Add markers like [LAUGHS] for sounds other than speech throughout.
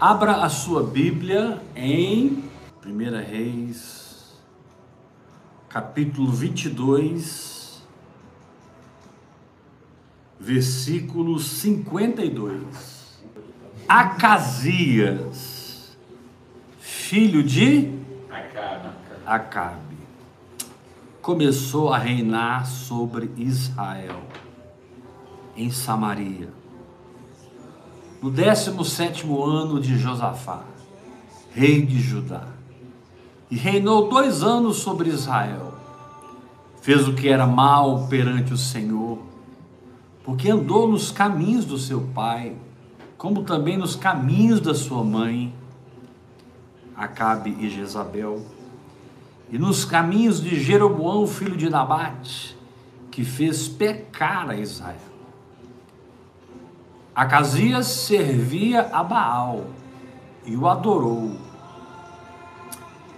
Abra a sua Bíblia em 1 Reis, capítulo 22, versículo 52. Acasias, filho de Acabe. Começou a reinar sobre Israel em Samaria. No 17 ano de Josafá, rei de Judá, e reinou dois anos sobre Israel. Fez o que era mal perante o Senhor, porque andou nos caminhos do seu pai, como também nos caminhos da sua mãe, Acabe e Jezabel, e nos caminhos de Jeroboão, filho de Nabate, que fez pecar a Israel. Acasias servia a Baal e o adorou,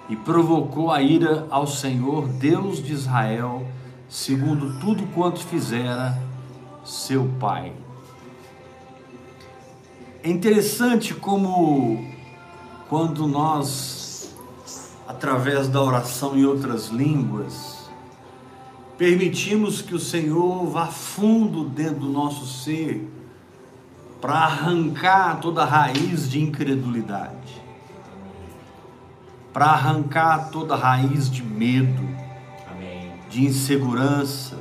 e provocou a ira ao Senhor, Deus de Israel, segundo tudo quanto fizera seu pai. É interessante como, quando nós, através da oração em outras línguas, permitimos que o Senhor vá fundo dentro do nosso ser, para arrancar toda raiz de incredulidade, para arrancar toda raiz de medo, Amém. de insegurança,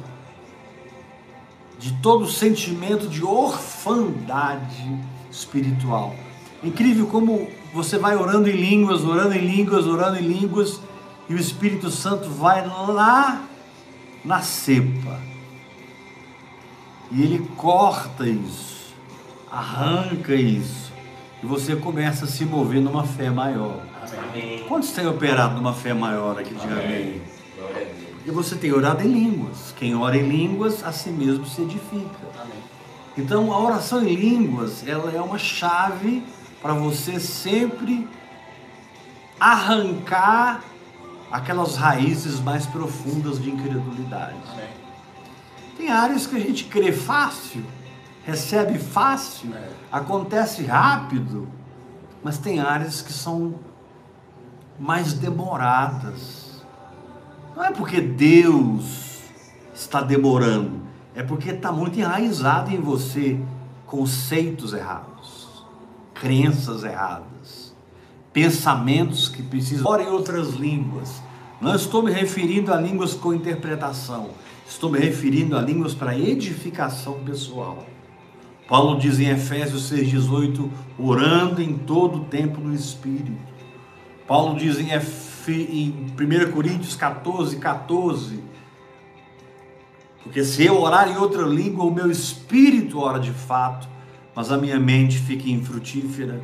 de todo sentimento de orfandade espiritual. Incrível como você vai orando em línguas, orando em línguas, orando em línguas, e o Espírito Santo vai lá na cepa. E ele corta isso arranca isso e você começa a se mover numa fé maior. Amém. Quantos têm operado numa fé maior aqui? Diga amém. E você tem orado em línguas. Quem ora em línguas, a si mesmo se edifica. Amém. Então, a oração em línguas, ela é uma chave para você sempre arrancar aquelas raízes mais profundas de incredulidade. Amém. Tem áreas que a gente crê fácil, recebe fácil, É. acontece rápido, mas tem áreas que são mais demoradas. Não é porque Deus está demorando, é porque está muito enraizado em você conceitos errados, crenças erradas, pensamentos que precisam. Ora em outras línguas. Não estou me referindo a línguas com interpretação, estou me referindo a línguas para edificação pessoal. Paulo diz em Efésios 6,18: orando em todo o tempo no Espírito. Paulo diz em, Efe, em 1 Coríntios 14, 14: Porque se eu orar em outra língua, o meu espírito ora de fato, mas a minha mente fica infrutífera.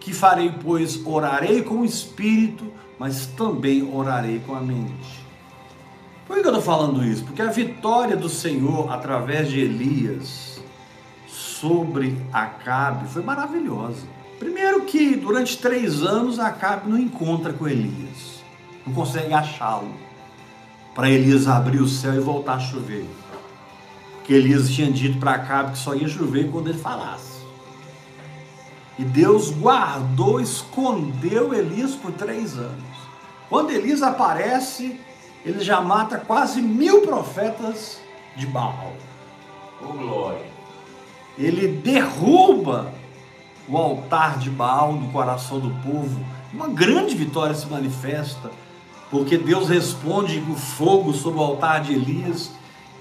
Que farei, pois? Orarei com o espírito, mas também orarei com a mente. Por que eu estou falando isso? Porque a vitória do Senhor através de Elias sobre Acabe foi maravilhosa. Primeiro que durante três anos Acabe não encontra com Elias, não consegue achá-lo para Elias abrir o céu e voltar a chover. Porque Elias tinha dito para Acabe que só ia chover quando ele falasse. E Deus guardou, escondeu Elias por três anos. Quando Elias aparece, ele já mata quase mil profetas de Baal. Ô glória. Ele derruba o altar de Baal no coração do povo. Uma grande vitória se manifesta, porque Deus responde com fogo sobre o altar de Elias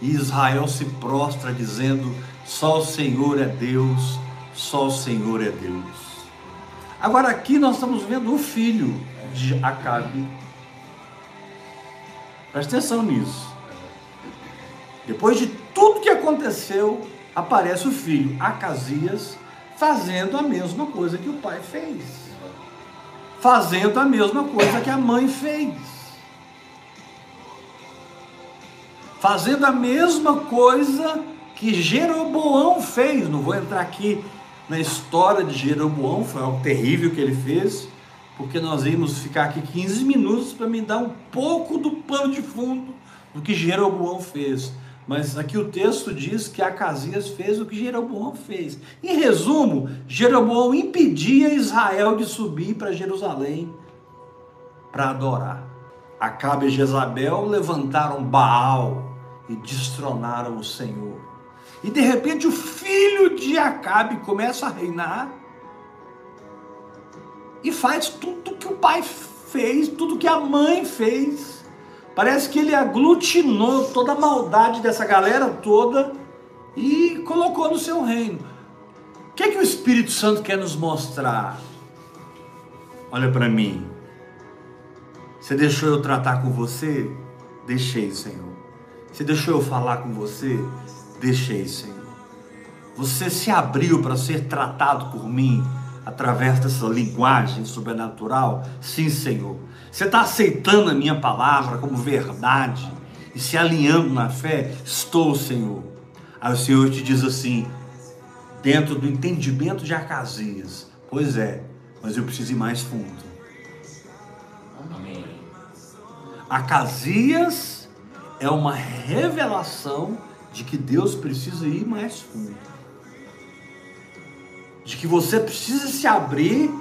e Israel se prostra dizendo: só o Senhor é Deus, só o Senhor é Deus. Agora aqui nós estamos vendo o filho de Acabe. Preste atenção nisso. Depois de tudo que aconteceu, aparece o filho Acasias fazendo a mesma coisa que o pai fez. Fazendo a mesma coisa que a mãe fez. Fazendo a mesma coisa que Jeroboão fez. Não vou entrar aqui na história de Jeroboão, foi algo terrível que ele fez, porque nós íamos ficar aqui 15 minutos para me dar um pouco do pano de fundo do que Jeroboão fez. Mas aqui o texto diz que Acasias fez o que Jeroboão fez. Em resumo, Jeroboão impedia Israel de subir para Jerusalém para adorar. Acabe e Jezabel levantaram Baal e destronaram o Senhor. E de repente o filho de Acabe começa a reinar e faz tudo que o pai fez, tudo que a mãe fez. Parece que ele aglutinou toda a maldade dessa galera toda e colocou no seu reino. O que é que o Espírito Santo quer nos mostrar? Olha para mim. Você deixou eu tratar com você? Deixei, Senhor. Você deixou eu falar com você? Deixei, Senhor. Você se abriu para ser tratado por mim através dessa linguagem sobrenatural? Sim, Senhor. Você está aceitando a minha palavra como verdade e se alinhando na fé? Estou, Senhor. Aí o Senhor te diz assim, dentro do entendimento de Acasias: Pois é, mas eu preciso ir mais fundo. Amém. Acasias é uma revelação de que Deus precisa ir mais fundo. De que você precisa se abrir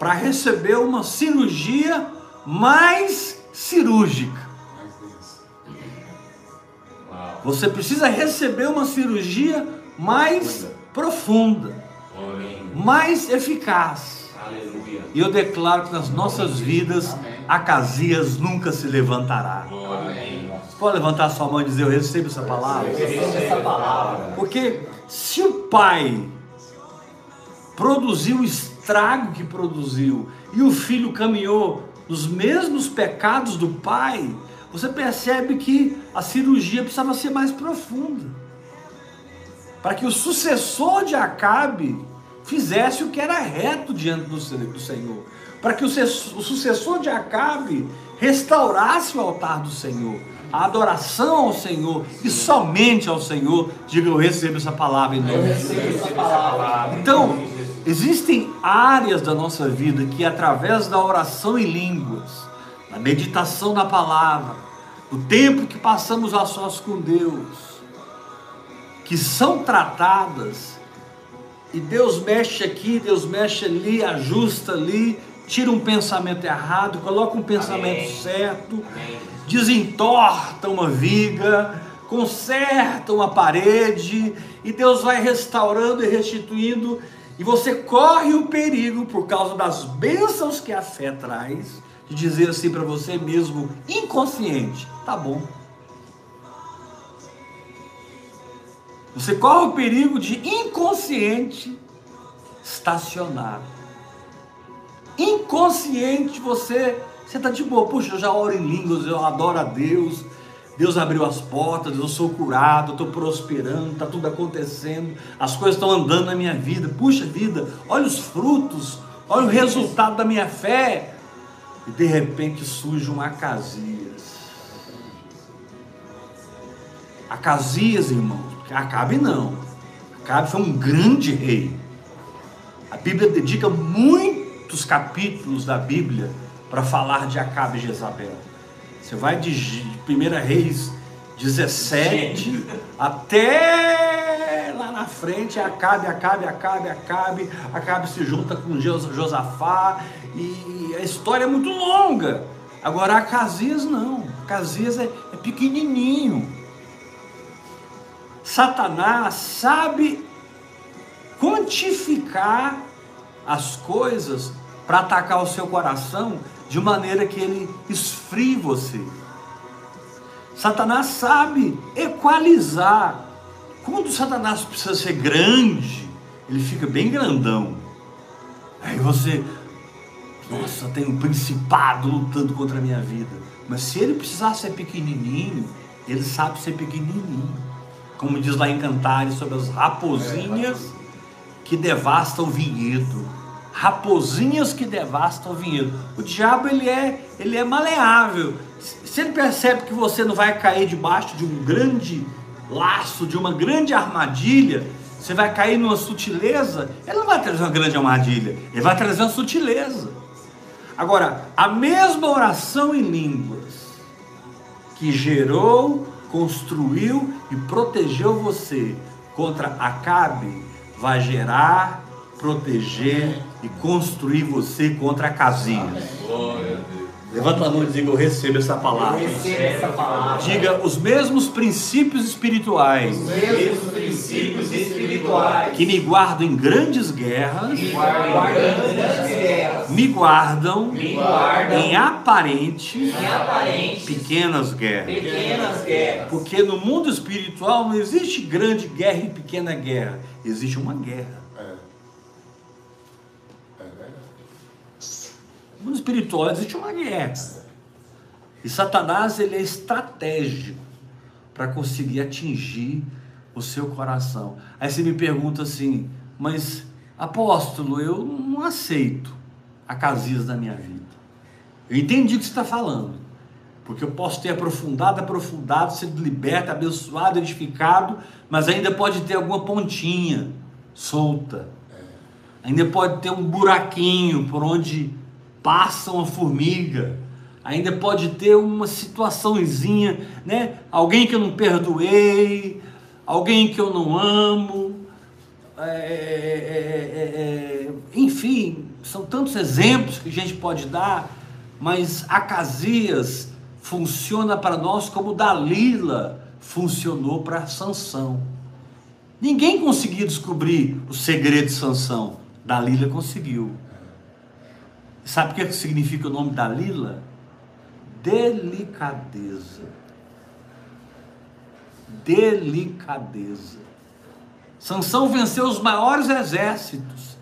para receber uma cirurgia mais cirúrgica. Você precisa receber uma cirurgia mais profunda, mais eficaz. E eu declaro que nas nossas vidas, Acasias nunca se levantará. Você pode levantar sua mão e dizer: Eu recebo essa palavra? Porque se o pai produziu estrago que produziu e o filho caminhou nos mesmos pecados do pai, você percebe que a cirurgia precisava ser mais profunda. Para que o sucessor de Acabe fizesse o que era reto diante do Senhor. Para que o sucessor de Acabe restaurasse o altar do Senhor. A adoração ao Senhor e somente ao Senhor. Diga, eu recebo essa palavra em nome de. Então, Existem áreas da nossa vida que, através da oração em línguas, da meditação na palavra, o tempo que passamos a sós com Deus, que são tratadas, e Deus mexe aqui, Deus mexe ali, ajusta ali, tira um pensamento errado, coloca um pensamento Amém. certo, desentorta uma viga, conserta uma parede, e Deus vai restaurando e restituindo e você corre o perigo, por causa das bênçãos que a fé traz, de dizer assim para você mesmo, inconsciente: tá bom. Você corre o perigo de inconsciente estacionar. Inconsciente você, você está de boa, puxa, eu já oro em línguas, eu adoro a Deus, Deus abriu as portas, eu sou curado, estou prosperando, está tudo acontecendo, as coisas estão andando na minha vida. Puxa vida, olha os frutos, olha o resultado da minha fé. E de repente surge um Acasias. Acasias, irmãos, Acabe não. Acabe foi um grande rei. A Bíblia dedica muitos capítulos da Bíblia para falar de Acabe e Jezabel. Você vai de 1 Reis 17 até lá na frente, Acabe, Acabe, Acabe, Acabe, Acabe se junta com Josafá e a história é muito longa. Agora Acasias não, Acasias é, é pequenininho. Satanás sabe quantificar as coisas para atacar o seu coração de maneira que ele esfrie você. Satanás sabe equalizar. Quando Satanás precisa ser grande, ele fica bem grandão. Aí você, nossa, tem um principado lutando contra a minha vida. Mas se ele precisar ser pequenininho, ele sabe ser pequenininho. Como diz lá em Cantares sobre as raposinhas que devastam o vinhedo raposinhas que devastam o vinhedo. O diabo ele é, ele é maleável. Se ele percebe que você não vai cair debaixo de um grande laço, de uma grande armadilha, você vai cair numa sutileza, ele não vai trazer uma grande armadilha, ele vai trazer uma sutileza. Agora, a mesma oração em línguas que gerou construiu e protegeu você contra Acabe, vai gerar, proteger e construir você contra Deus. Levanta a mão e diga: Eu recebo essa palavra. Receba essa palavra. Diga os mesmos princípios espirituais mesmos princípios espirituais que me guardam em grandes guerras, guardando das guerras, me guardam me guardam em aparente em aparente pequenas guerras. pequenas guerras. Porque no mundo espiritual não existe grande guerra e pequena guerra, existe uma guerra. No mundo espiritual existe uma guerra. E Satanás ele é estratégico para conseguir atingir o seu coração. Aí você me pergunta assim, mas apóstolo, eu não aceito a Casias da minha vida. Eu entendi o que você está falando. Porque eu posso ter aprofundado, aprofundado, sido liberto, abençoado, edificado, mas ainda pode ter alguma pontinha solta. Ainda pode ter um buraquinho por onde passa uma formiga. Ainda pode ter uma situaçãozinha, né? Alguém que eu não perdoei, alguém que eu não amo. É, é, é, é, enfim, são tantos exemplos que a gente pode dar, mas Acasias funciona para nós como Dalila funcionou para Sansão. Ninguém conseguia descobrir o segredo de Sansão. Dalila conseguiu. Sabe o que significa o nome Dalila? Delicadeza. Delicadeza. Sansão venceu os maiores exércitos.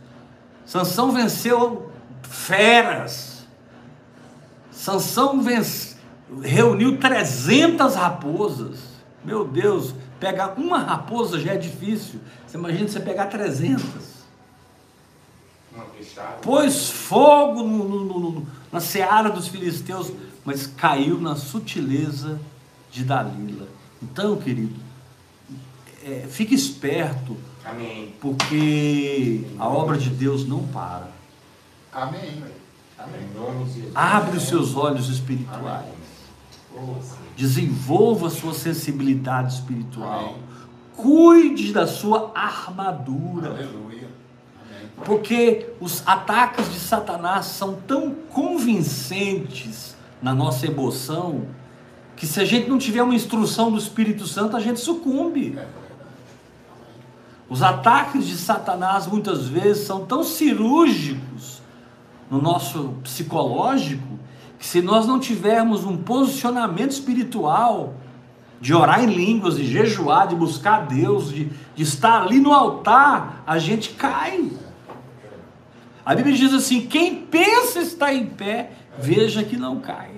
Sansão venceu feras. Sansão vence, reuniu 300 raposas. Meu Deus, pegar uma raposa já é difícil. Você imagina você pegar 300 Uma fechada. Pôs fogo no- no- no- no- na seara dos filisteus, mas caiu na sutileza de Dalila. Então, querido, é, fique esperto, Amém. porque a obra de Deus não para. Amém. Abre os seus olhos espirituais. Desenvolva a sua sensibilidade espiritual. Cuide da sua armadura. Aleluia. Porque os ataques de Satanás são tão convincentes na nossa emoção que se a gente não tiver uma instrução do Espírito Santo, a gente sucumbe. Os ataques de Satanás muitas vezes são tão cirúrgicos no nosso psicológico que se nós não tivermos um posicionamento espiritual de orar em línguas, de jejuar, de buscar Deus, de, de estar ali no altar, a gente cai. A Bíblia diz assim: quem pensa estar em pé, veja que não cai.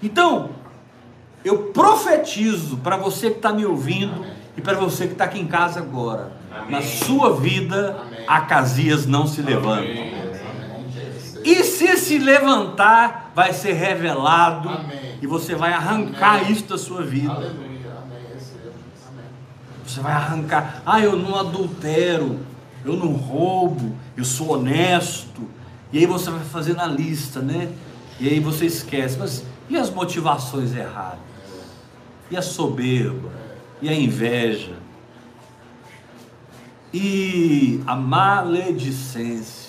Então, eu profetizo para você que está me ouvindo e para você que está aqui em casa agora: Amém. na sua vida, Amém. Acasias não se levanta. Amém. E se se levantar, vai ser revelado Amém. e você vai arrancar Amém. isso da sua vida. Amém. Amém. Você vai arrancar. Ah, eu não adultero, eu não roubo, eu sou honesto. E aí você vai fazendo a lista, né? E aí você esquece. Mas e as motivações erradas? E a soberba? E a inveja? E a maledicência?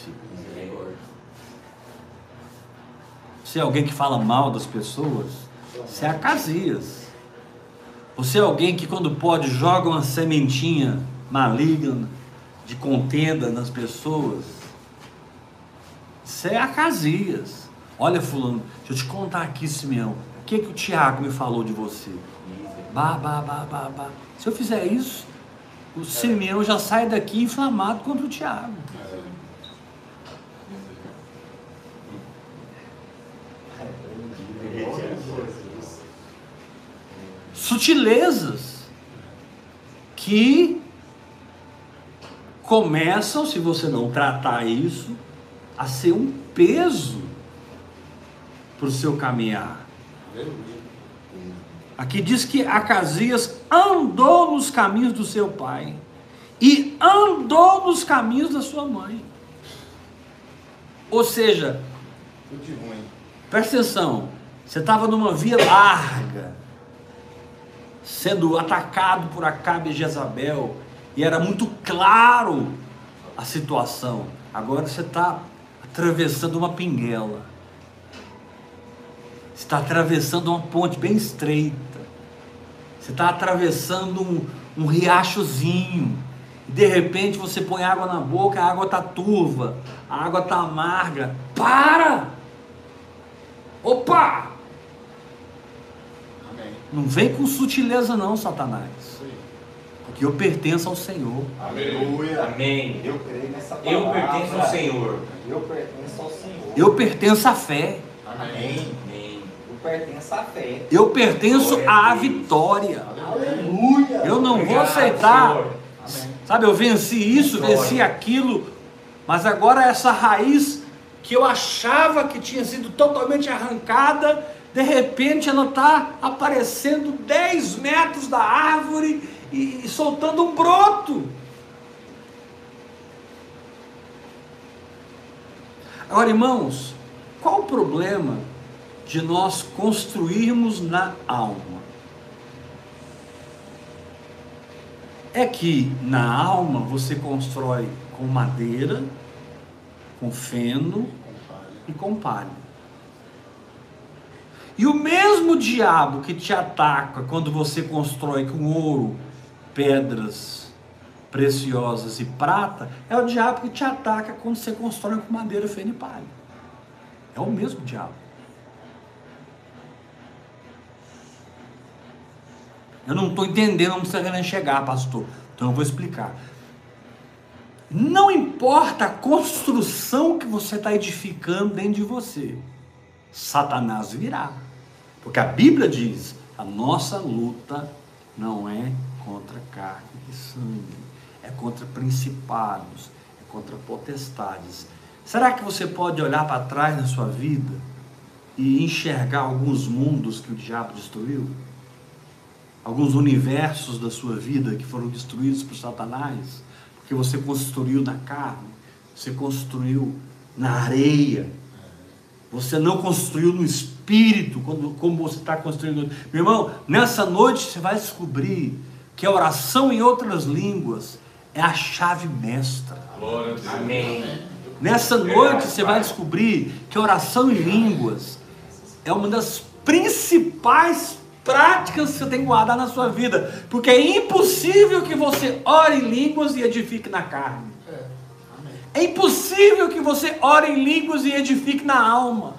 Você é alguém que fala mal das pessoas? Você é Acasias. Você é alguém que quando pode joga uma sementinha maligna de contenda nas pessoas? Você é Acasias. Olha fulano, deixa eu te contar aqui, Simeão. O que, que o Tiago me falou de você? Bah, bah, bah, bah, bah. Se eu fizer isso, o Simeão já sai daqui inflamado contra o Tiago. sutilezas que começam, se você não tratar isso, a ser um peso para o seu caminhar. Aqui diz que Acasias andou nos caminhos do seu pai e andou nos caminhos da sua mãe. Ou seja, presta atenção, você estava numa via larga, sendo atacado por Acabe e Jezabel, e era muito claro a situação. Agora você está atravessando uma pinguela, você está atravessando uma ponte bem estreita, você está atravessando um, um riachozinho, e de repente você põe água na boca, a água está turva, a água está amarga. Para! Opa! Amém. Não vem com sutileza não, Satanás. Porque eu pertenço ao Senhor. Aleluia. Amém. Eu creio nessa palavra. Eu pertenço ao Senhor. Eu pertenço ao Senhor. Eu pertenço à fé. Amém. Amém. Eu pertenço à fé. Eu pertenço à vitória. Aleluia. Eu não vou aceitar. Senhor. Sabe, eu venci isso, Vitória. venci aquilo, mas agora essa raiz que eu achava que tinha sido totalmente arrancada, de repente ela está aparecendo 10 metros da árvore e, e soltando um broto. Agora, irmãos, qual o problema de nós construirmos na alma? É que na alma você constrói com madeira, com feno e com palha. E o mesmo diabo que te ataca quando você constrói com ouro, pedras preciosas e prata, é o diabo que te ataca quando você constrói com madeira, feno e palha. É o mesmo diabo. Eu não estou entendendo onde você está querendo chegar, pastor. Então eu vou explicar. Não importa a construção que você está edificando dentro de você, Satanás virá. Porque a Bíblia diz: a nossa luta não é contra carne e sangue, é contra principados, é contra potestades. Será que você pode olhar para trás na sua vida e enxergar alguns mundos que o diabo destruiu? alguns universos da sua vida que foram destruídos por Satanás, porque você construiu na carne, você construiu na areia, você não construiu no espírito, como você está construindo. Meu irmão, nessa noite você vai descobrir que a oração em outras línguas é a chave mestra. Glória a Deus. Amém. Nessa noite você vai descobrir que a oração em línguas é uma das principais práticas que você tem que guardar na sua vida, porque é impossível que você ore em línguas e edifique na carne. É. Impossível que você ore em línguas e edifique na alma.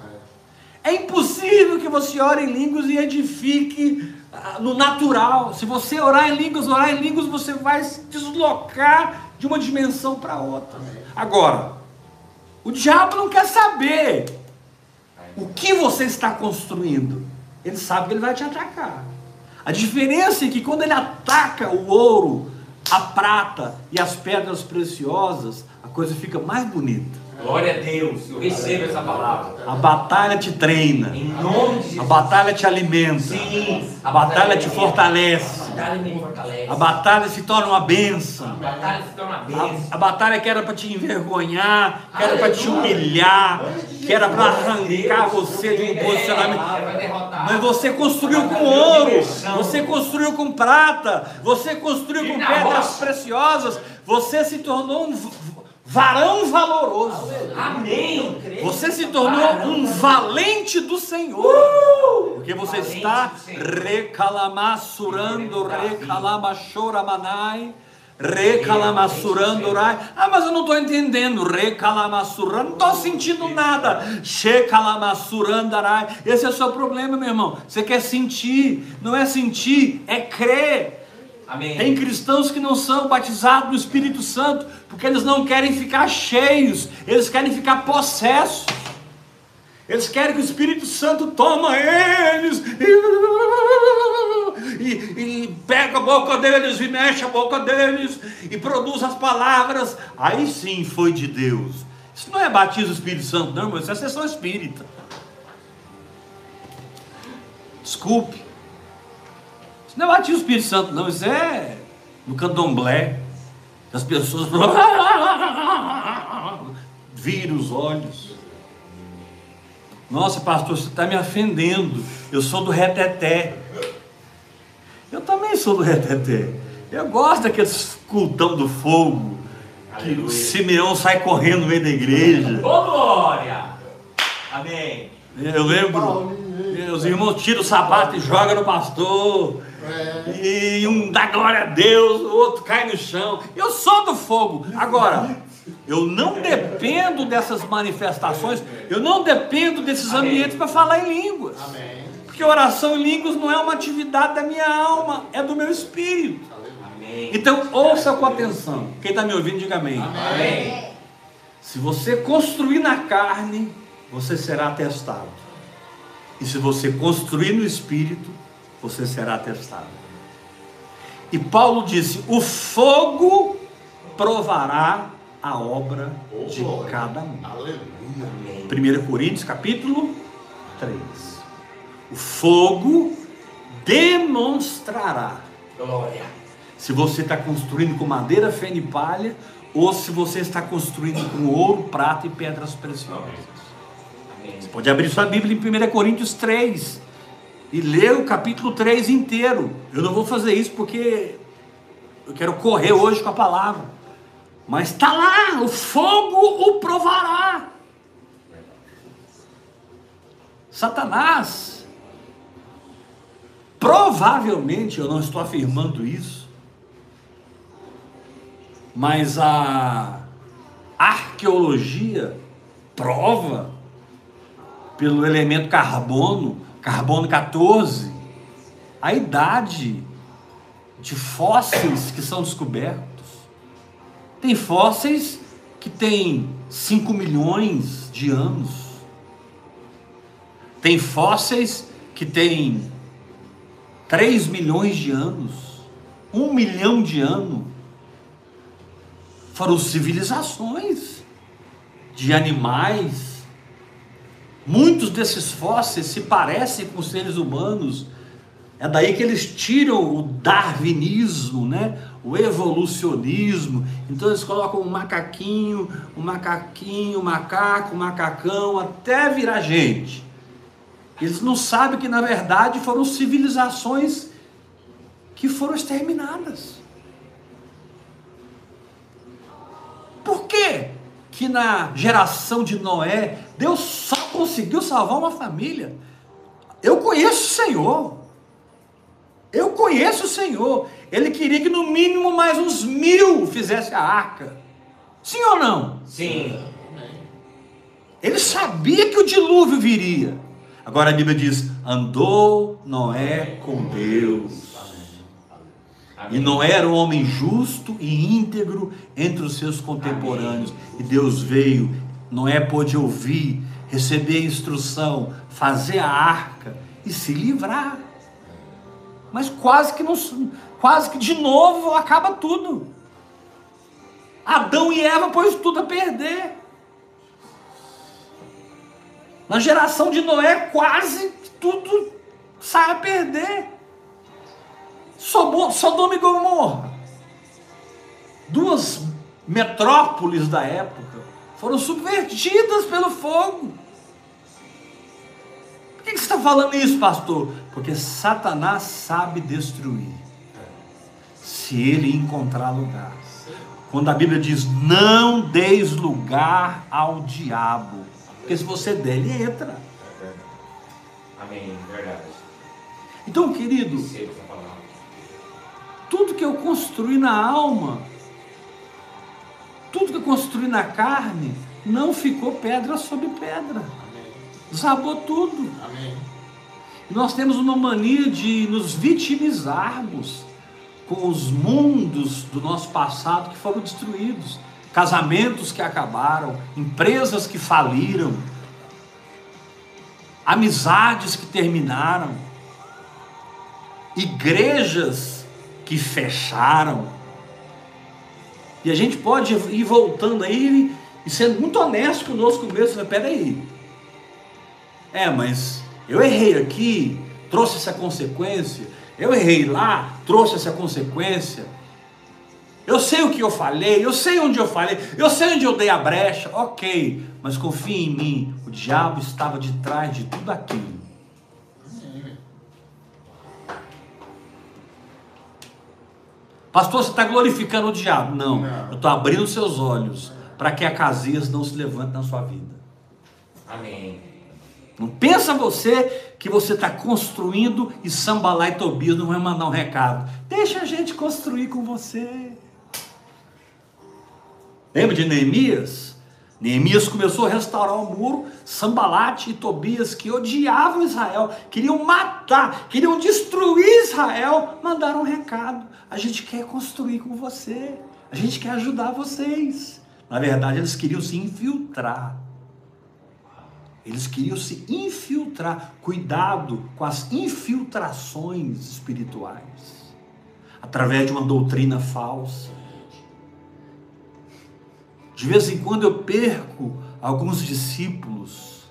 É impossível que você ore em línguas e edifique no natural. Se você orar em línguas, orar em línguas, você vai se deslocar de uma dimensão para outra. Agora, o diabo não quer saber o que você está construindo. Ele sabe que ele vai te atacar. A diferença é que quando ele ataca o ouro, a prata e as pedras preciosas, a coisa fica mais bonita. Glória a Deus. Eu recebo essa palavra. A batalha te treina. Em nome de A Jesus. batalha te alimenta. Sim. A batalha te A fortalece. batalha me fortalece. A batalha se torna uma bênção. A batalha se torna A, bênção. a batalha que era para te envergonhar, que era para te humilhar, que era para arrancar você de um posicionamento. É, derrotar. Mas você construiu com ouro, você construiu com prata, você construiu com pedras preciosas, você se tornou um varão valoroso. Amém. Você se tornou um valente do Senhor. Porque você está do Senhor. recalamassurando, recalamachoramanai, recalamassurando, rai. Ah, mas eu não estou entendendo. Recalamassurando, não estou sentindo nada. Checalamassurandarai. Esse é o seu problema, meu irmão. Você quer sentir, não é sentir, é crer. Amém. Tem cristãos que não são batizados no Espírito Santo porque eles não querem ficar cheios, eles querem ficar possessos. Eles querem que o Espírito Santo toma eles e, e- e pega a boca deles e mexe a boca deles e produz as palavras. Aí sim foi de Deus. Isso não é batismo do Espírito Santo, não, irmão. Isso é sessão espírita. Desculpe. Isso não é batismo do Espírito Santo, não. Isso é no candomblé. As pessoas [LAUGHS] viram os olhos. Nossa, pastor, você está me ofendendo. Eu sou do reteté. Eu também sou do reteté. Eu gosto daqueles cultão do fogo. Que o Aleluia. Simeão sai correndo no meio da igreja. Ô glória! Amém. Eu lembro, os irmãos tiram o sapato e jogam no pastor. E um dá glória a Deus, o outro cai no chão. Eu sou do fogo. Agora, eu não dependo dessas manifestações, eu não dependo desses Amém. ambientes para falar em línguas. Amém. Porque oração em línguas não é uma atividade da minha alma, é do meu espírito. Amém. Então, ouça com atenção. Quem está me ouvindo, diga amém. Amém. Se você construir na carne, você será testado. E se você construir no espírito, você será testado. E Paulo disse: o fogo provará a obra de cada um. Aleluia. Amém. 1 Coríntios capítulo 3. O fogo demonstrará Glória. se você está construindo com madeira, feno e palha, ou se você está construindo com ouro, prata e pedras preciosas. Você pode abrir sua Bíblia em 1 Coríntios 3 e ler o capítulo 3 inteiro. Eu não vou fazer isso porque eu quero correr hoje com a palavra. Mas está lá, o fogo o provará. Satanás, provavelmente, eu não estou afirmando isso, mas a arqueologia prova pelo elemento carbono, carbono 14, a idade de fósseis que são descobertos. Tem fósseis que têm 5 milhões de anos. Tem fósseis que têm 3 milhões de anos, 1 milhão de anos. Foram civilizações de animais. Muitos desses fósseis se parecem com seres humanos. É daí que eles tiram o darwinismo, né? o evolucionismo. Então eles colocam um macaquinho, um macaquinho, um macaco, um macacão, até virar gente. Eles não sabem que na verdade foram civilizações que foram exterminadas. Por quê? Que na geração de Noé, Deus só conseguiu salvar uma família. Eu conheço o Senhor. Eu conheço o Senhor. Ele queria que no mínimo mais uns mil fizesse a arca. Sim ou não? Sim. Ele sabia que o dilúvio viria. Agora a Bíblia diz: andou Noé com Deus. E Amém. Noé era um homem justo e íntegro entre os seus contemporâneos. E Deus veio, Noé pôde ouvir, receber instrução, fazer a arca e se livrar. Mas quase que não, quase que de novo acaba tudo. Adão e Eva pôs tudo a perder. Na geração de Noé, quase tudo sai a perder. Sodoma e Gomorra, duas metrópoles da época, foram subvertidas pelo fogo. Por que você está falando isso, pastor? Porque Satanás sabe destruir, se ele encontrar lugar. Quando a Bíblia diz: não deis lugar ao diabo, porque se você der, ele entra. Amém. Verdade. Então, querido. Tudo que eu construí na alma, tudo que eu construí na carne, não ficou pedra sobre pedra. Desabou tudo. Amém. Nós temos uma mania de nos vitimizarmos com os mundos do nosso passado que foram destruídos, casamentos que acabaram, empresas que faliram, amizades que terminaram, igrejas que fecharam. E a gente pode ir voltando aí e sendo muito honesto conosco mesmo, mas peraí. É, mas eu errei aqui, trouxe essa consequência. Eu errei lá, trouxe essa consequência. Eu sei o que eu falei, eu sei onde eu falei, eu sei onde eu dei a brecha, ok, mas confie em mim, o diabo estava de trás de tudo aquilo. Pastor, você está glorificando o diabo. Não, Não. eu estou abrindo seus olhos para que a Casias não se levante na sua vida. Amém. Não pensa você que você está construindo e Sambalá e Tobias não vai mandar um recado. Deixa a gente construir com você. Lembra de Neemias? Neemias começou a restaurar o muro. Sambalate e Tobias, que odiavam Israel, queriam matar, queriam destruir Israel, mandaram um recado. A gente quer construir com você. A gente quer ajudar vocês. Na verdade, eles queriam se infiltrar. Eles queriam se infiltrar. Cuidado com as infiltrações espirituais através de uma doutrina falsa. De vez em quando eu perco alguns discípulos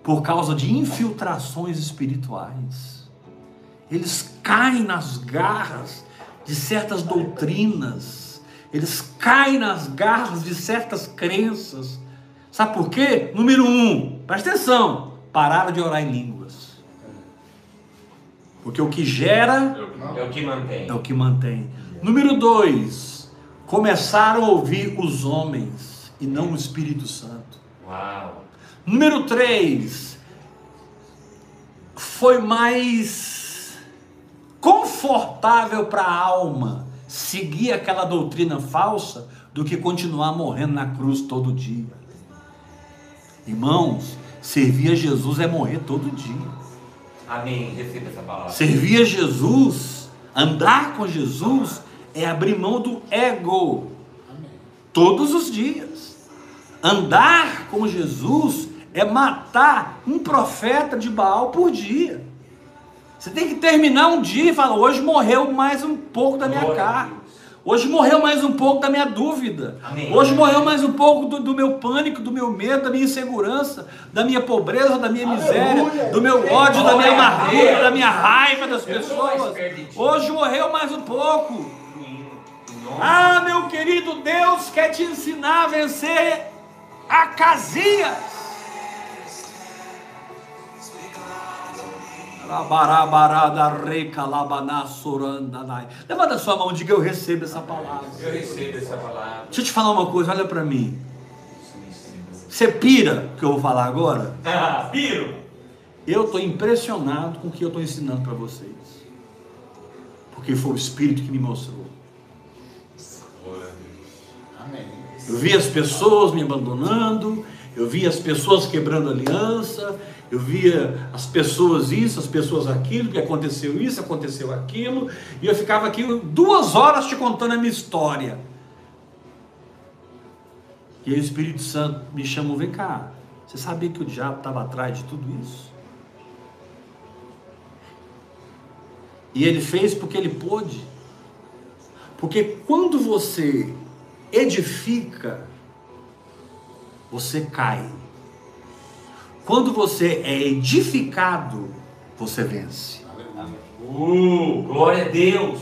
por causa de infiltrações espirituais. Eles caem nas garras de certas doutrinas, eles caem nas garras de certas crenças. Sabe por quê? Número um, presta atenção: pararam de orar em línguas. Porque o que gera É o que mantém. é o que mantém. Número dois, começaram a ouvir os homens e não o Espírito Santo. Uau. Número três, foi mais confortável para a alma seguir aquela doutrina falsa do que continuar morrendo na cruz todo dia. Irmãos, servir a Jesus é morrer todo dia. Amém. Receba essa palavra. Servir a Jesus, andar com Jesus, é abrir mão do ego todos os dias. Andar com Jesus é matar um profeta de Baal por dia. Você tem que terminar um dia e falar: hoje morreu mais um pouco da minha carne. Hoje morreu mais um pouco da minha dúvida. Amém. Hoje morreu mais um pouco do, do meu pânico, do meu medo, da minha insegurança, da minha pobreza, da minha miséria, Aleluia. do meu ódio, da minha amargura, da minha raiva das pessoas. Hoje morreu mais um pouco. Ah, meu querido Deus quer te ensinar a vencer a Casias. Levanta sua mão diga eu recebo essa palavra. Eu recebo essa palavra. Deixa eu te falar uma coisa, olha para mim. Você pira o que eu vou falar agora? Ah, [LAUGHS] Piro. Eu estou impressionado com o que eu estou ensinando para vocês. Porque foi o Espírito que me mostrou. Eu vi as pessoas me abandonando, eu vi as pessoas quebrando aliança, eu via as pessoas isso, as pessoas aquilo, que aconteceu isso, aconteceu aquilo, e eu ficava aqui duas horas te contando a minha história. E aí o Espírito Santo me chamou, vem cá, você sabia que o diabo estava atrás de tudo isso? E ele fez porque ele pôde. Porque quando você edifica, você cai. Quando você é edificado, você vence. Uh, glória a Deus.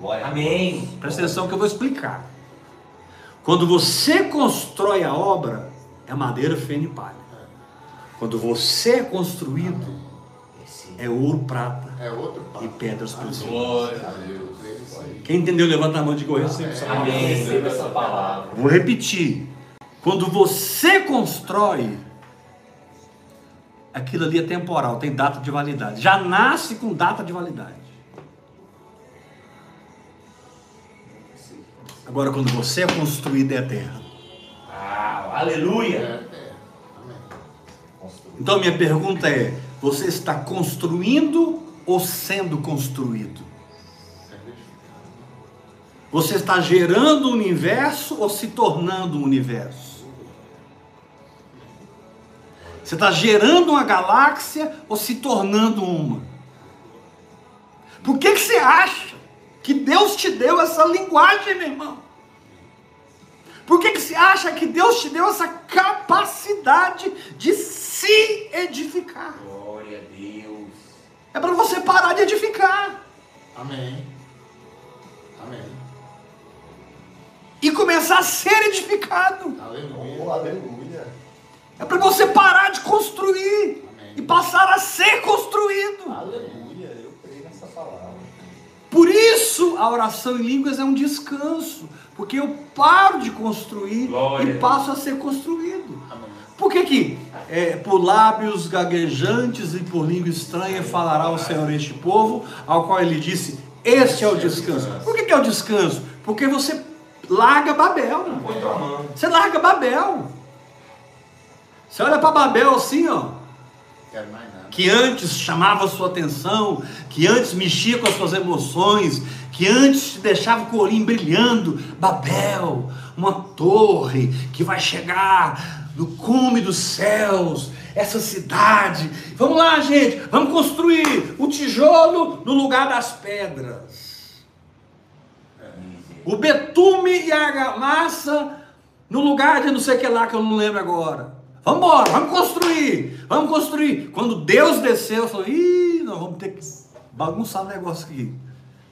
Glória a Amém. Presta atenção que eu vou explicar. Quando você constrói a obra, é madeira, feno e palha. Quando você é construído, é ouro, prata É outro e pedras preciosas. Glória a Deus. Quem entendeu, levanta a mão e recebo essa palavra. Amém. Receba essa palavra. Vou repetir. Quando você constrói, aquilo ali é temporal, tem data de validade. Já nasce com data de validade. Agora, quando você é construído, é eterno. Ah, aleluia. É, é. Então, minha pergunta é: você está construindo ou sendo construído? Você está gerando o universo ou se tornando um universo? Você está gerando uma galáxia ou se tornando uma? Por que, que você acha que Deus te deu essa linguagem, meu irmão? Por que, que você acha que Deus te deu essa capacidade de se edificar? Glória a Deus. É para você parar de edificar Amém. Amém. E começar a ser edificado. Aleluia. Aleluia. É para você parar de construir Amém. e passar a ser construído. Aleluia. Eu creio nessa palavra. Por isso a oração em línguas é um descanso, porque eu paro de construir Glória e passo a ser construído. Amém. Por que que é, por lábios gaguejantes e por língua estranha falará o Senhor este povo, ao qual ele disse, este é o descanso. Por que que é o descanso? Porque você larga Babel. Você larga Babel. Você olha para Babel assim, ó, que antes chamava a sua atenção, que antes mexia com as suas emoções, que antes te deixava o corinho brilhando. Babel, uma torre que vai chegar no cume dos céus, essa cidade. Vamos lá, gente, vamos construir o tijolo no lugar das pedras. O betume e a argamassa no lugar de não sei o que lá que eu não lembro agora. Vamos embora, vamos construir, vamos construir. Quando Deus desceu, falou: ih, nós vamos ter que bagunçar o negócio aqui,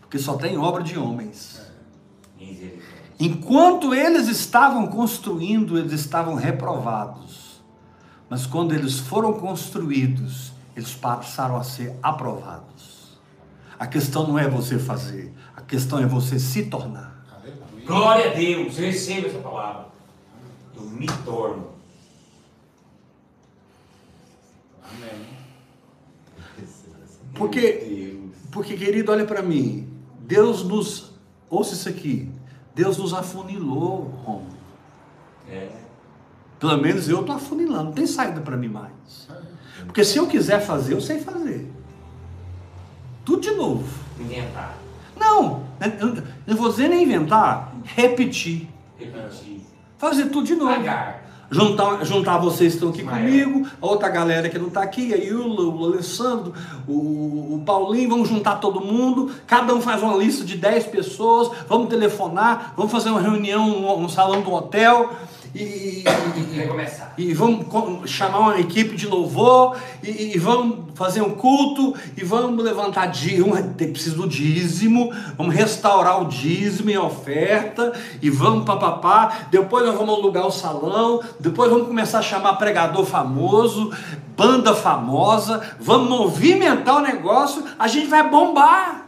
porque só tem obra de homens. Enquanto eles estavam construindo, eles estavam reprovados. Mas quando eles foram construídos, eles passaram a ser aprovados. A questão não é você fazer, a questão é você se tornar. Glória a Deus. Eu recebo essa palavra. Eu me torno. Amém. Porque, porque querido, olha para mim. Deus nos, ouça isso aqui. Deus nos afunilou, Romulo. É. Pelo menos eu estou afunilando, não tem saída para mim mais. Porque se eu quiser fazer, eu sei fazer. Tudo de novo. Inventar. Não, eu não vou dizer nem inventar, repetir. Repetir. Fazer tudo de novo. Juntar, juntar vocês que estão aqui Ismael. comigo, a outra galera que não está aqui, a Yula, o Alessandro, o, o Paulinho, vamos juntar todo mundo, cada um faz uma lista de 10 pessoas, vamos telefonar, vamos fazer uma reunião no, no salão do hotel e, e- e vamos chamar uma equipe de louvor e, e vamos fazer um culto e vamos levantar dízimo, precisa do dízimo, vamos restaurar o dízimo e a oferta e vamos papapá, depois nós vamos alugar o salão, depois vamos começar a chamar pregador famoso, banda famosa, vamos movimentar o negócio, a gente vai bombar.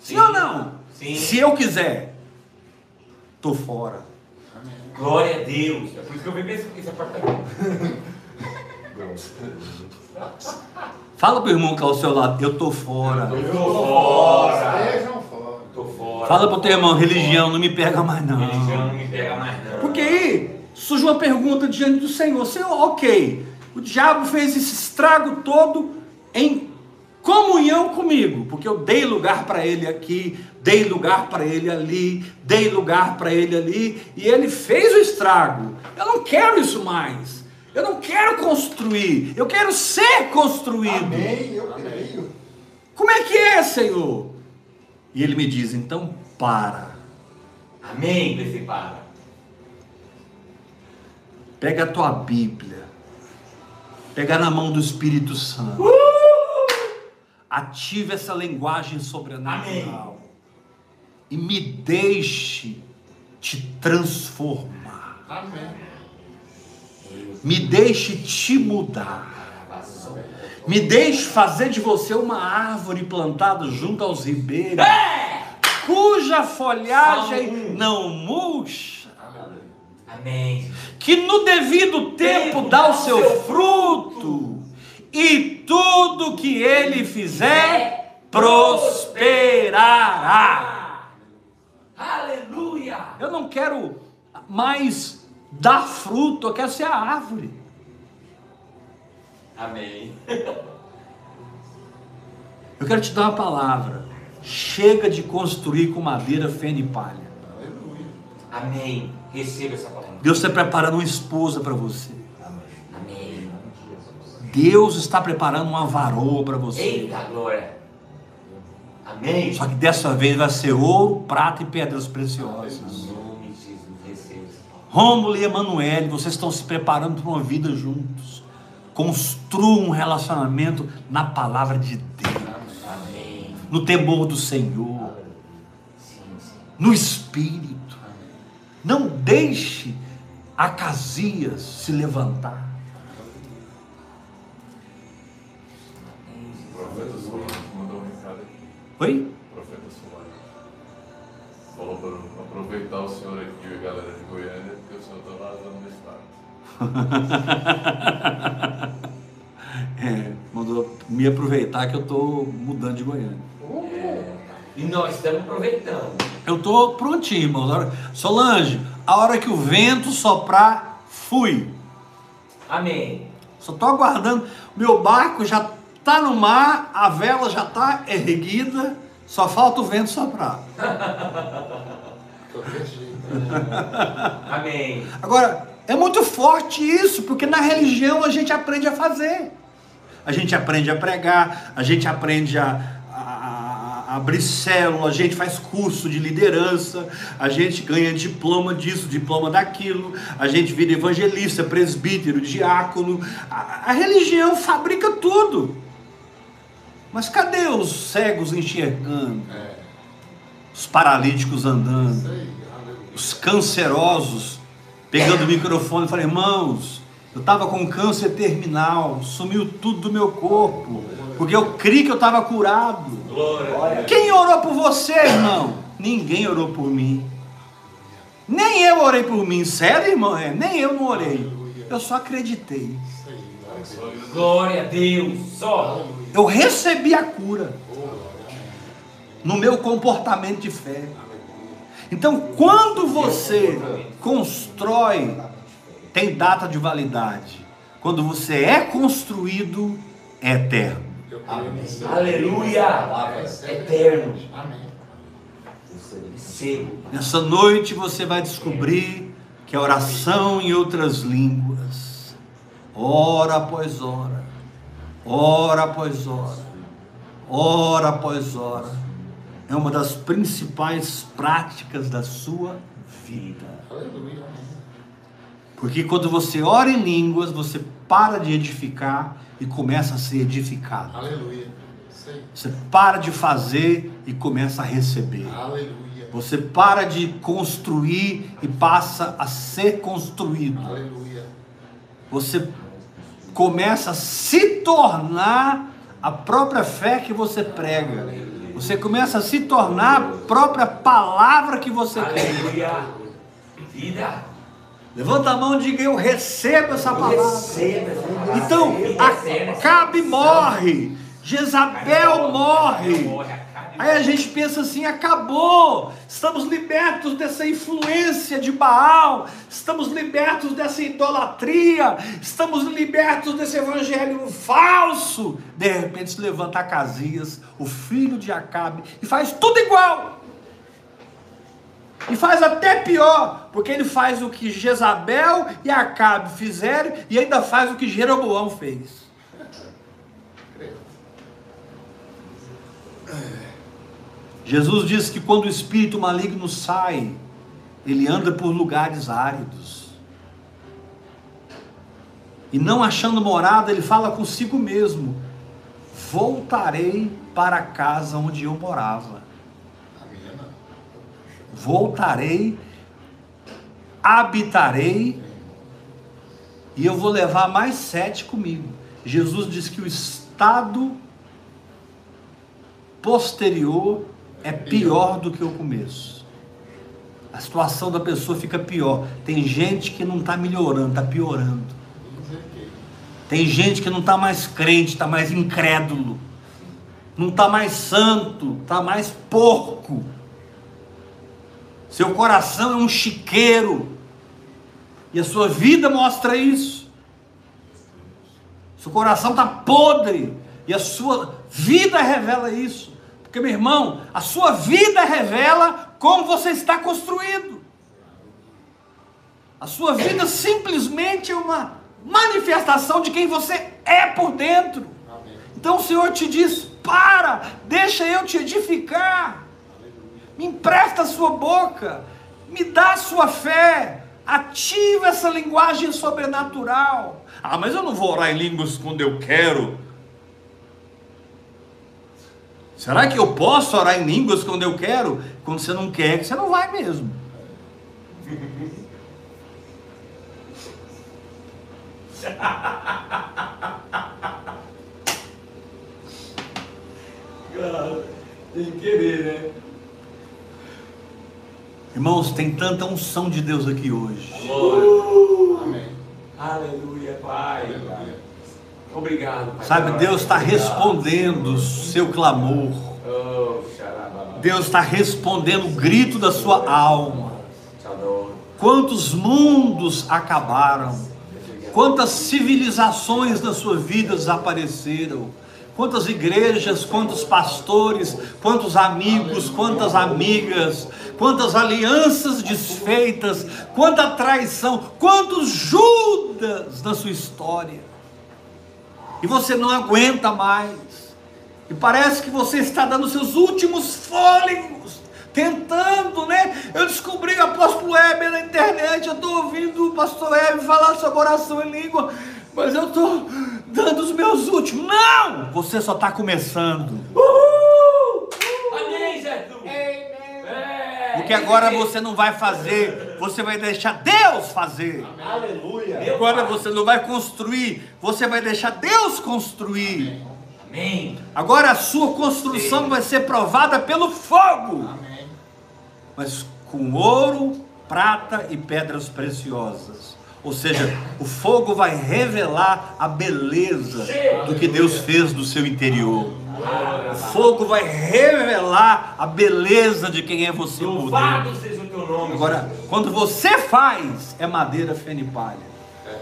Sim, Sim. ou não? Sim. Se eu quiser, tô fora. Glória a Deus. É por isso que eu vim nesse apartamento. [LAUGHS] Fala pro irmão que é ao seu lado, eu tô fora. Eu tô fora. Sejam fora. Tô fora. Fala pro teu irmão, religião não me pega mais não. Religião não me pega mais não. Porque aí surge uma pergunta diante do Senhor. Senhor, ok, o diabo fez esse estrago todo em comunhão comigo, porque eu dei lugar para ele aqui, dei lugar para ele ali, dei lugar para ele ali, e ele fez o estrago. Eu não quero isso mais. Eu não quero construir, eu quero ser construído. Amém. Eu creio. Como é que é, Senhor? E ele me diz: então para. Amém, esse para. Pega a tua Bíblia. Pega na mão do Espírito Santo. Ative essa linguagem sobrenatural. E me deixe te transformar. Amém. Me deixe te mudar. Me deixe fazer de você uma árvore plantada junto aos ribeiros, cuja folhagem não murcha. Amém. que no devido tempo dá o seu fruto, e tudo que ele fizer prosperará. Aleluia. Eu não quero mais dar fruto, eu quero ser a árvore. Amém. [LAUGHS] Eu quero te dar uma palavra. Chega de construir com madeira, feno e palha. Aleluia. Amém. Receba essa palavra. Deus está preparando uma esposa para você. Amém. Deus está preparando uma varoa para você. Eita glória. Amém. Só que dessa vez vai ser ouro, prata e pedras preciosas. Rômulo e Emanuele, vocês estão se preparando para uma vida juntos. Construam um relacionamento na palavra de Deus, Amém. no temor do Senhor, Sim, sim. no Espírito. Não deixe Acasias se levantar. Oi? Profeta Solano. Falou para aproveitar o senhor aqui e a galera de Goiânia, porque o senhor está vazando do estado. [LAUGHS] É, mandou me aproveitar que eu tô mudando de Goiânia. E nós estamos aproveitando. Eu tô prontinho, hora- Solange, a hora que o vento soprar, fui. Amém. Só tô aguardando. Meu barco já tá no mar, a vela já tá erguida, só falta o vento soprar. [LAUGHS] Amém. Agora, é muito forte isso, porque na religião a gente aprende a fazer. A gente aprende a pregar, a gente aprende a, a- a- a abrir célula, a gente faz curso de liderança, a gente ganha diploma disso, diploma daquilo, a gente vira evangelista, presbítero, diácono. A, a religião fabrica tudo. Mas cadê os cegos enxergando? É. Os paralíticos andando? Aleluia. os cancerosos, pegando o microfone e falei, irmãos, eu estava com câncer terminal, sumiu tudo do meu corpo, porque eu criei que eu estava curado. Glória. Quem orou por você, irmão? Ninguém orou por mim. Nem eu orei por mim, sério, irmão? É, nem eu não orei. Eu só acreditei. Glória a Deus. Só. Eu recebi a cura no meu comportamento de fé. Então, quando você constrói, tem data de validade. Quando você é construído, é eterno. Nisso. Aleluia. Eterno. Amém. Nessa noite você vai descobrir que a oração em outras línguas, hora após hora, hora após hora, hora após hora, é uma das principais práticas da sua vida. Porque quando você ora em línguas, você para de edificar e começa a ser edificado. Aleluia. Você para de fazer e começa a receber. Aleluia. Você para de construir e passa a ser construído. Aleluia. Você começa a se tornar a própria fé que você prega. Você começa a se tornar a própria palavra que você prega. Aleluia. Vida. Levanta a mão e diga: Eu recebo essa palavra. Então. Acabe morre, Jezabel morre. Aí a gente pensa assim: acabou, estamos libertos dessa influência de Baal, estamos libertos dessa idolatria, estamos libertos desse evangelho falso. De repente se levanta Acasias, o filho de Acabe, e faz tudo igual. E faz até pior, porque ele faz o que Jezabel e Acabe fizeram e ainda faz o que Jeroboão fez. Creio. Jesus diz que quando o espírito maligno sai, ele anda por lugares áridos. E não achando morada, ele fala consigo mesmo: Voltarei para a casa onde eu morava. Voltarei, habitarei, e eu vou levar mais sete comigo. Jesus diz que o estado posterior é pior do que o começo. A situação da pessoa fica pior. Tem gente que não está melhorando, está piorando. Tem gente que não está mais crente, está mais incrédulo. Não está mais santo, está mais porco. Seu coração é um chiqueiro. E a sua vida mostra isso. Seu coração está podre. E a sua vida revela isso. Porque, meu irmão, a sua vida revela como você está construído. A sua vida simplesmente é uma manifestação de quem você é por dentro. Então o Senhor te diz: para, deixa eu te edificar, me empresta a sua boca, me dá a sua fé, ativa essa linguagem sobrenatural. Ah, mas eu não vou orar em línguas quando eu quero. Será que eu posso orar em línguas quando eu quero? Quando você não quer, você não vai mesmo. Cara, [LAUGHS] tem que querer, né? Irmãos, tem tanta unção de Deus aqui hoje. Uh! Amém. Aleluia, Pai. Aleluia. Obrigado, Pai. Sabe, Deus está respondendo o seu clamor. Oh. Deus está respondendo o grito da sua alma. Quantos mundos acabaram? Quantas civilizações na sua vida desapareceram? Quantas igrejas, quantos pastores, quantos amigos, quantas amigas, quantas alianças desfeitas, quanta traição, quantos Judas na sua história. E você não aguenta mais. E parece que você está dando seus últimos fôlegos, tentando, né? Eu descobri o apóstolo Heber na internet, eu estou ouvindo o pastor Heber falar sobre oração em língua, mas eu estou dando os meus últimos. Não! Você só está começando. Uhul! Amém, Jesus. É. Porque agora você não vai fazer, você vai deixar Deus fazer. Aleluia. Agora você não vai construir, você vai deixar Deus construir. Amém. Agora a sua construção vai ser provada pelo fogo, Amém. mas com ouro, prata e pedras preciosas. Ou seja, o fogo vai revelar a beleza do que Deus fez no seu interior. O fogo vai revelar a beleza de quem é você por dentro. Louvado seja o teu nome. Agora, quando você faz, é madeira fenipalha.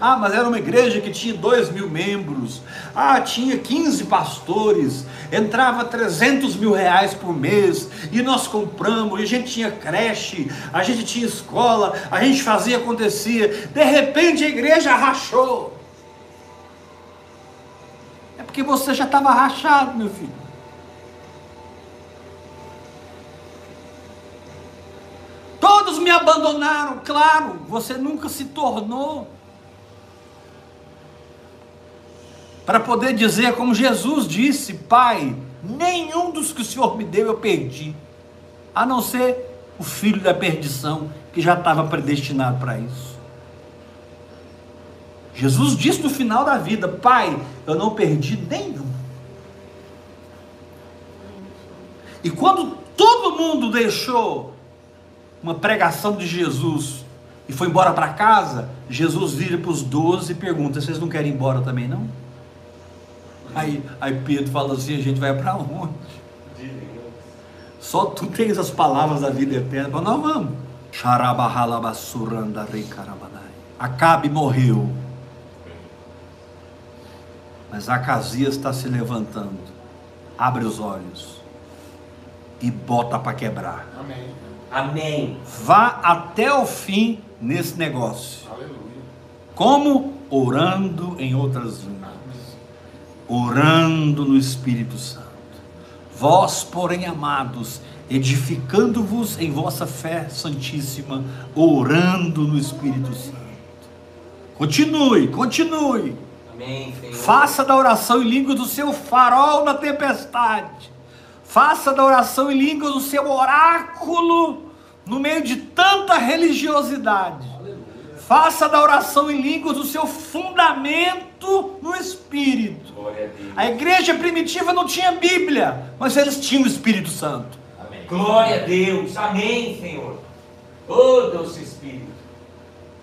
Ah, mas era uma igreja que tinha dois mil membros. Ah, tinha 15 pastores. Entrava 300 mil reais por mês. E nós compramos. E a gente tinha creche. A gente tinha escola. A gente fazia, acontecia. De repente a igreja rachou. Porque você já estava rachado, meu filho. Todos me abandonaram, claro, você nunca se tornou. Para poder dizer, como Jesus disse: Pai, nenhum dos que o Senhor me deu eu perdi, a não ser o filho da perdição, que já estava predestinado para isso. Jesus disse no final da vida: Pai, eu não perdi nenhum. E quando todo mundo deixou uma pregação de Jesus e foi embora para casa, Jesus vira para os doze e pergunta: Vocês não querem ir embora também não? Aí, aí Pedro fala assim: A gente vai para onde? Só tu tens as palavras da vida eterna, mas nós vamos. Acabe morreu. Mas Acasias está se levantando. Abre os olhos e bota para quebrar. Amém. Amém. Vá até o fim nesse negócio. Aleluia. Como? Orando em outras línguas. Orando no Espírito Santo. Vós, porém, amados, edificando-vos em vossa fé santíssima, orando no Espírito Santo. Continue, continue. Amém. Faça da oração em língua do seu farol na tempestade. Faça da oração em língua do seu oráculo no meio de tanta religiosidade. Faça da oração em língua do seu fundamento no Espírito. A Deus. A igreja primitiva não tinha Bíblia, mas eles tinham o Espírito Santo. Amém. Glória a Deus. Amém, Senhor. Oh, doce Espírito.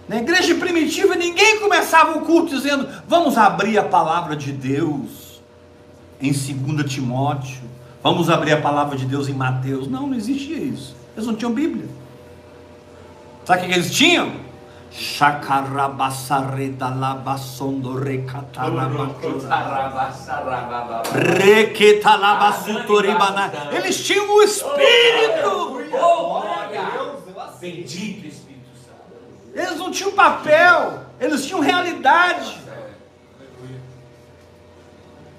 Na igreja primitiva, ninguém começava o culto dizendo: Vamos abrir a palavra de Deus em 2 Timóteo, vamos abrir a palavra de Deus em Mateus. Não, não existia isso. Eles não tinham Bíblia. Sabe o que eles tinham? Eles tinham o Espírito. Bendito Espírito. Eles não tinham papel, eles tinham realidade.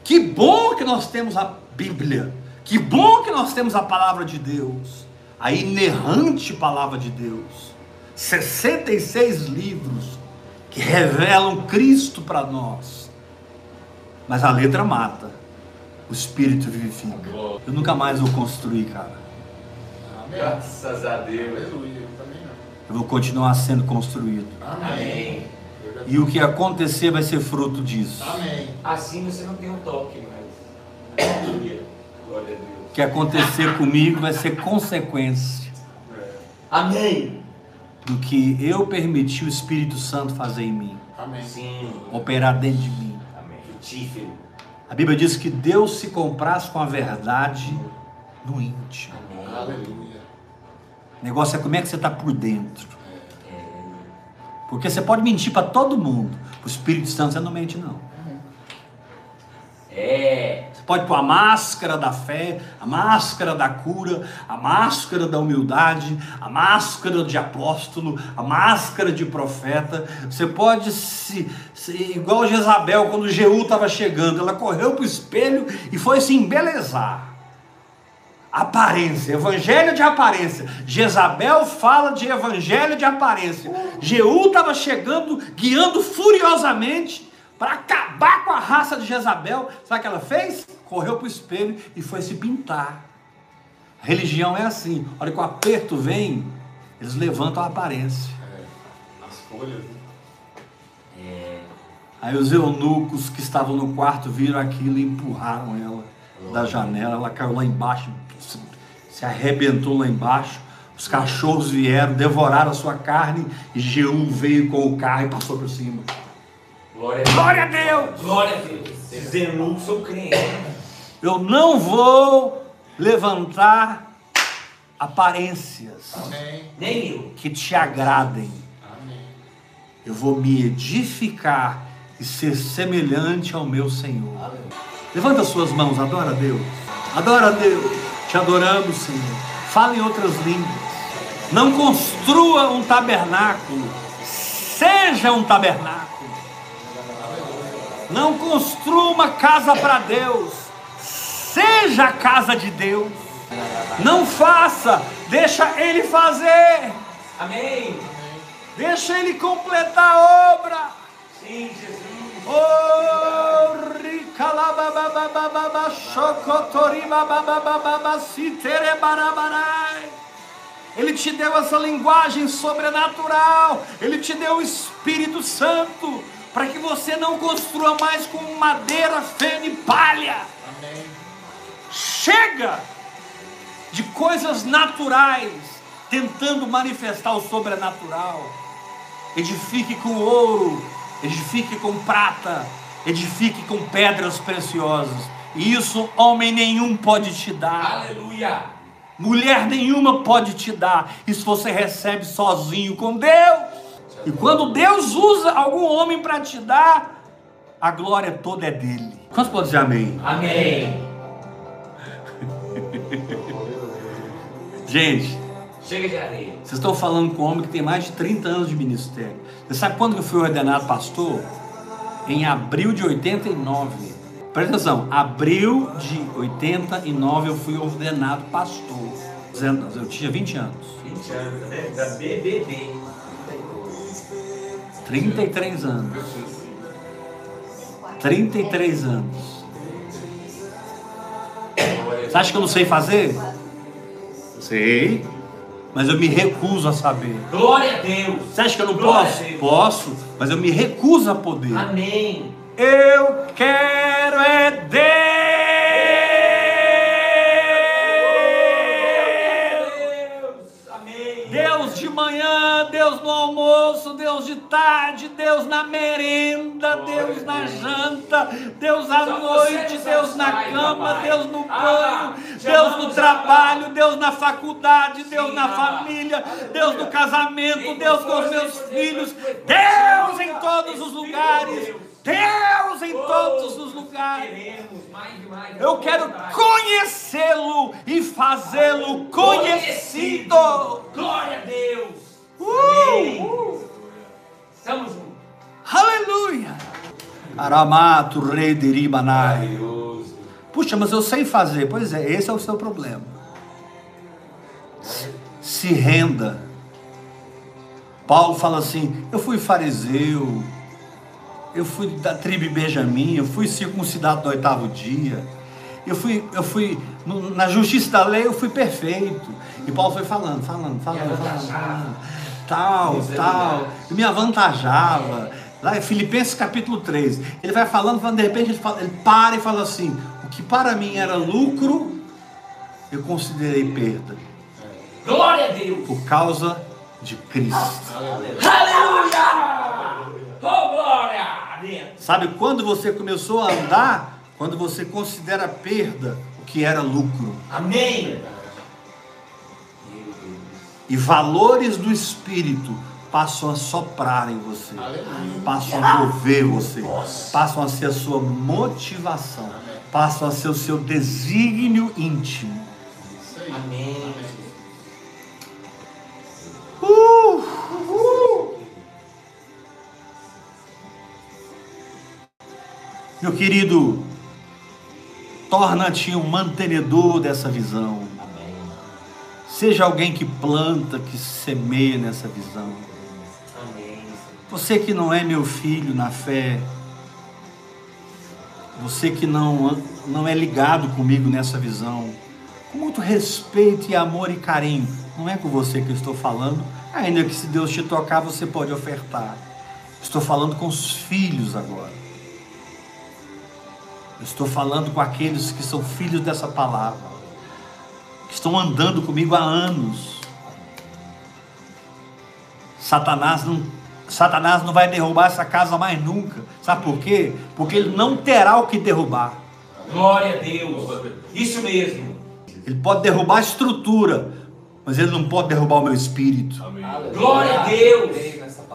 Que bom que nós temos a Bíblia. Que bom que nós temos a palavra de Deus. A inerrante palavra de Deus. 66 livros que revelam Cristo para nós. Mas a letra mata. O espírito vivifica. Eu nunca mais vou construir, cara. Graças a Deus. Aleluia. Eu vou continuar sendo construído. Amém. E o que acontecer vai ser fruto disso. Amém. Assim você não tem um toque mais. Aleluia. Glória a Deus. O que acontecer comigo vai ser consequência. Amém. do que eu permiti o Espírito Santo fazer em mim, Amém. Sim. operar dentro de mim. Amém. Frutífero. A Bíblia diz que Deus se compraz com a verdade no íntimo. Amém. Aleluia. O negócio é como é que você está por dentro. Porque você pode mentir para todo mundo. O Espírito Santo você não mente, não. É. Você pode pôr a máscara da fé, a máscara da cura, a máscara da humildade, a máscara de apóstolo, a máscara de profeta. Você pode se, se igual Jezabel, quando Jeú estava chegando, ela correu para o espelho e foi se embelezar. Aparência, evangelho de aparência. Jezabel fala de evangelho de aparência. Jeú estava chegando, guiando furiosamente para acabar com a raça de Jezabel. Sabe o que ela fez? Correu para o espelho e foi se pintar. Religião é assim: a hora que o aperto vem, eles levantam a aparência. É. As folhas, né? É. Aí os eunucos que estavam no quarto viram aquilo e empurraram ela da janela. Ela caiu lá embaixo, se- arrebentou lá embaixo. Os cachorros vieram, devoraram a sua carne e Jeú veio com o carro e passou por cima. Glória a Deus. Glória a Deus! Glória a Deus. Crentes. Eu não vou levantar aparências Amém. Que te agradem. Amém. Eu vou me edificar e ser semelhante ao meu Senhor. Levanta suas mãos, adora a Deus. Adora a Deus. Te adoramos, Senhor. Fala em outras línguas. Não construa um tabernáculo. Seja um tabernáculo. Não construa uma casa para Deus. Seja a casa de Deus. Não faça, deixa Ele fazer. Amém. Deixa Ele completar a obra. Sim, Jesus. Ele te deu essa linguagem sobrenatural. Ele te deu o Espírito Santo para que você não construa mais com madeira, feno e palha. Chega de coisas naturais tentando manifestar o sobrenatural. Edifique com ouro, edifique com prata, edifique com pedras preciosas. E isso homem nenhum pode te dar. Aleluia. Mulher nenhuma pode te dar. Isso você recebe sozinho com Deus. E quando Deus usa algum homem para te dar, a glória toda é dele. Quantos podem dizer amém? Amém. Gente, Chega de areia. vocês estão falando com um homem que tem mais de 30 anos de ministério. Você sabe quando que eu fui ordenado pastor? Em abril de 89. Presta atenção, abril de 89 eu fui ordenado pastor. Eu tinha 20 anos. 20 anos, né? Da BBB. 33 anos. 33 anos. Você acha que eu não sei fazer? Sei. Mas eu me recuso a saber. Glória a Deus. Você acha que eu não Glória posso? Posso, mas eu me recuso a poder. Amém. Eu quero é Deus. Deus de tarde, Deus na merenda, Deus na janta, Deus à noite, Deus na cama. Deus no Ah, banho, Deus no trabalho. Deus na faculdade, Deus na família. Deus no casamento, Deus com os meus filhos. Deus em todos os lugares, de Deus. Em todos os lugares. Eu quero conhecê-lo e fazê-lo conhecido. Glória a Deus. Uh! Estamos juntos. Aleluia! Aramato, rei de Ribanai. Puxa, mas eu sei fazer. Pois é, esse é o seu problema. Se renda. Paulo fala assim: eu fui fariseu, eu fui da tribo Benjamim, eu fui circuncidado no oitavo dia, eu fui, eu fui na justiça da lei, eu fui perfeito. E Paulo foi falando, falando, falando, falando, falando. Tal, Nos tal, lugares. e me avantajava. Lá em Filipenses capítulo 3, ele vai falando, falando, de repente ele, fala- ele para e fala assim: o que para mim era lucro, eu considerei perda. Glória a Deus. por causa de Cristo. Aleluia. Oh, glória a Deus. Sabe quando você começou a andar? Quando você considera perda o que era lucro. Amém. E valores do Espírito passam a soprar em você, passam a mover você, passam a ser a sua motivação, passam a ser o seu desígnio íntimo. Amém. Uh! Meu querido, torna-te um mantenedor dessa visão. Seja alguém que planta, que semeia nessa visão. Você que não é meu filho na fé, você que não, não é ligado comigo nessa visão, com muito respeito e amor e carinho, não é com você que eu estou falando, ainda que se Deus te tocar, você pode ofertar. Estou falando com os filhos agora. Estou falando com aqueles que são filhos dessa palavra, que estão andando comigo há anos. Satanás não, Satanás não vai derrubar essa casa mais nunca. Sabe por quê? Porque ele não terá o que derrubar. Glória a Deus. Isso mesmo. Ele pode derrubar a estrutura, mas ele não pode derrubar o meu espírito. Amém. Glória a Deus.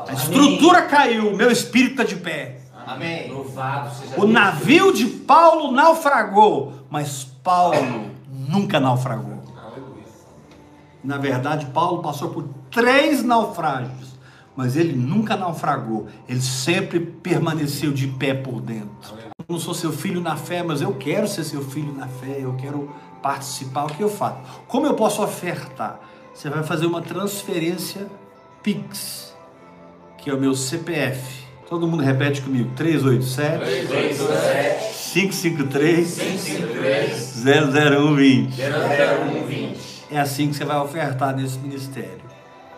A estrutura caiu, o meu espírito está de pé. Amém. Louvado seja O Deus. navio de Paulo naufragou, mas Paulo nunca naufragou. Na verdade, Paulo passou por três naufrágios, mas ele nunca naufragou. Ele sempre permaneceu de pé por dentro. Eu não sou seu filho na fé, mas eu quero ser seu filho na fé, eu quero participar. O que eu faço? Como eu posso ofertar? Você vai fazer uma transferência Pix, que é o meu CPF. Todo mundo repete comigo: 387 553 00120. É assim que você vai ofertar nesse ministério.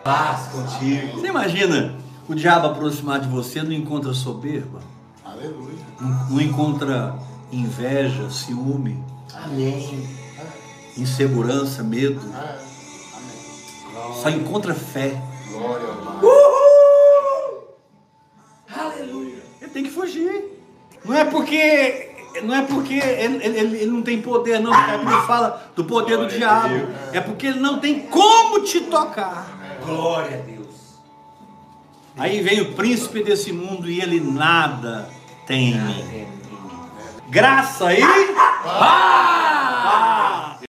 Paz contigo. Você imagina o diabo aproximar de você, não encontra soberba, Aleluia. não, não encontra inveja, ciúme, Amém. insegurança, medo, É. só encontra fé. Glória ao Pai. Aleluia. Ele tem que fugir. Não é porque não é porque ele, ele- ele- não tem poder, não, a Bíblia fala do poder do diabo. É porque ele não tem como te tocar. Glória a Deus. Aí vem o príncipe desse mundo e ele nada tem. Graça aí. Paz